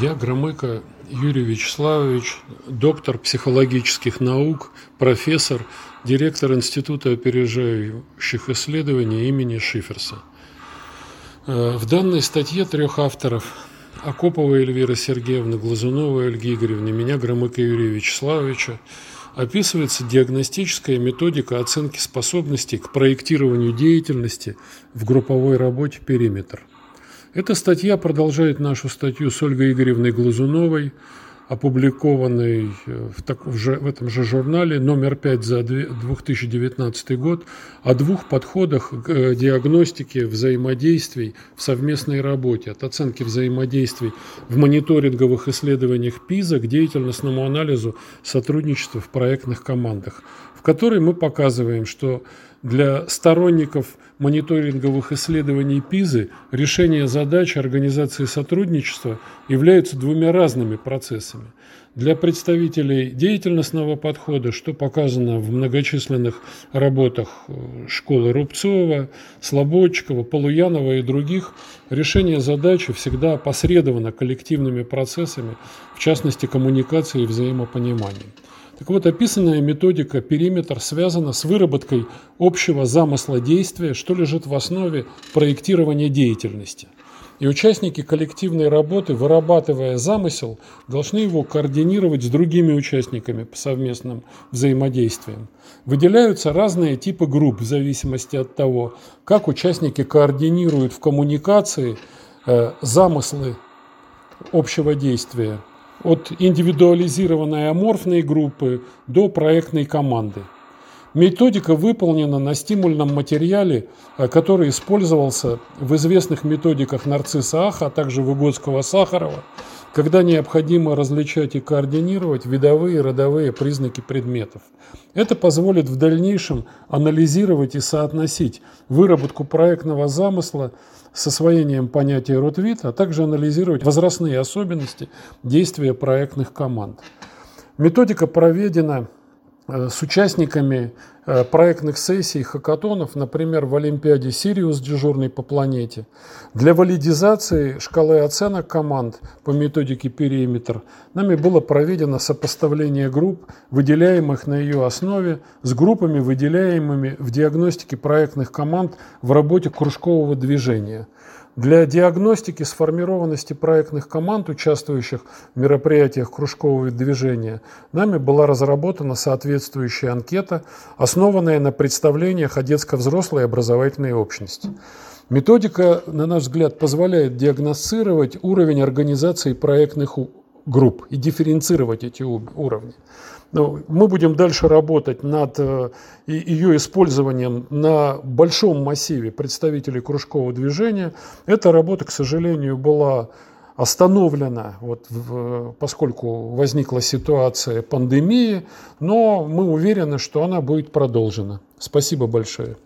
Я Громыко Юрий Вячеславович, доктор психологических наук, профессор, директор Института опережающих исследований имени Шиферса. Э, в данной статье трех авторов Акопова Эльвира Сергеевна, Глазунова Ольги Игоревны, меня, Громыка Юрия Вячеславовича, описывается диагностическая методика оценки способностей к проектированию деятельности в групповой работе «Периметр». Эта статья продолжает нашу статью с Ольгой Игоревной Глазуновой, опубликованной э, в, так, в, же, в этом же журнале номер 5 за 2019 год о двух подходах к э, диагностике взаимодействий в совместной работе, от оценки взаимодействий в мониторинговых исследованиях ПИЗа к деятельностному анализу сотрудничества в проектных командах, в которой мы показываем, что для сторонников мониторинговых исследований ПИЗы решение задач организации сотрудничества являются двумя разными процессами. Для представителей деятельностного подхода, что показано в многочисленных работах э, школы Рубцова, Слободчикова, Полуянова и других, решение задачи всегда опосредовано коллективными процессами, в частности коммуникацией и взаимопониманием. Так вот, описанная методика периметр связана с выработкой общего замысла действия, что лежит в основе проектирования деятельности. И участники коллективной работы, вырабатывая замысел, должны его координировать с другими участниками по совместным взаимодействиям. Выделяются разные типы групп в зависимости от того, как участники координируют в коммуникации э, замыслы общего действия от индивидуализированной аморфной группы до проектной команды. Методика выполнена на стимульном материале, э, который использовался в известных методиках нарцисса Аха, а также Выгодского-Сахарова, когда необходимо различать и координировать видовые и родовые признаки предметов. Это позволит в дальнейшем анализировать и соотносить выработку проектного замысла с освоением понятия род-вид, а также анализировать возрастные особенности действия проектных команд. Методика проведена с участниками э, проектных сессий, хакатонов, например, в Олимпиаде «Сириус» дежурный по планете. Для валидизации шкалы оценок команд по методике «Периметр» нами было проведено сопоставление групп, выделяемых на ее основе, с группами, выделяемыми в диагностике проектных команд в работе кружкового движения – для диагностики сформированности проектных команд, участвующих в мероприятиях кружкового движения, нами была разработана соответствующая анкета, основанная на представлениях о детско-взрослой образовательной общности. Методика, на наш взгляд, позволяет диагностировать уровень организации проектных групп и дифференцировать эти уровни. Но мы будем дальше работать над э, ее использованием на большом массиве представителей кружкового движения. Эта работа, к сожалению, была остановлена, вот, поскольку возникла ситуация пандемии, но мы уверены, что она будет продолжена. Спасибо большое.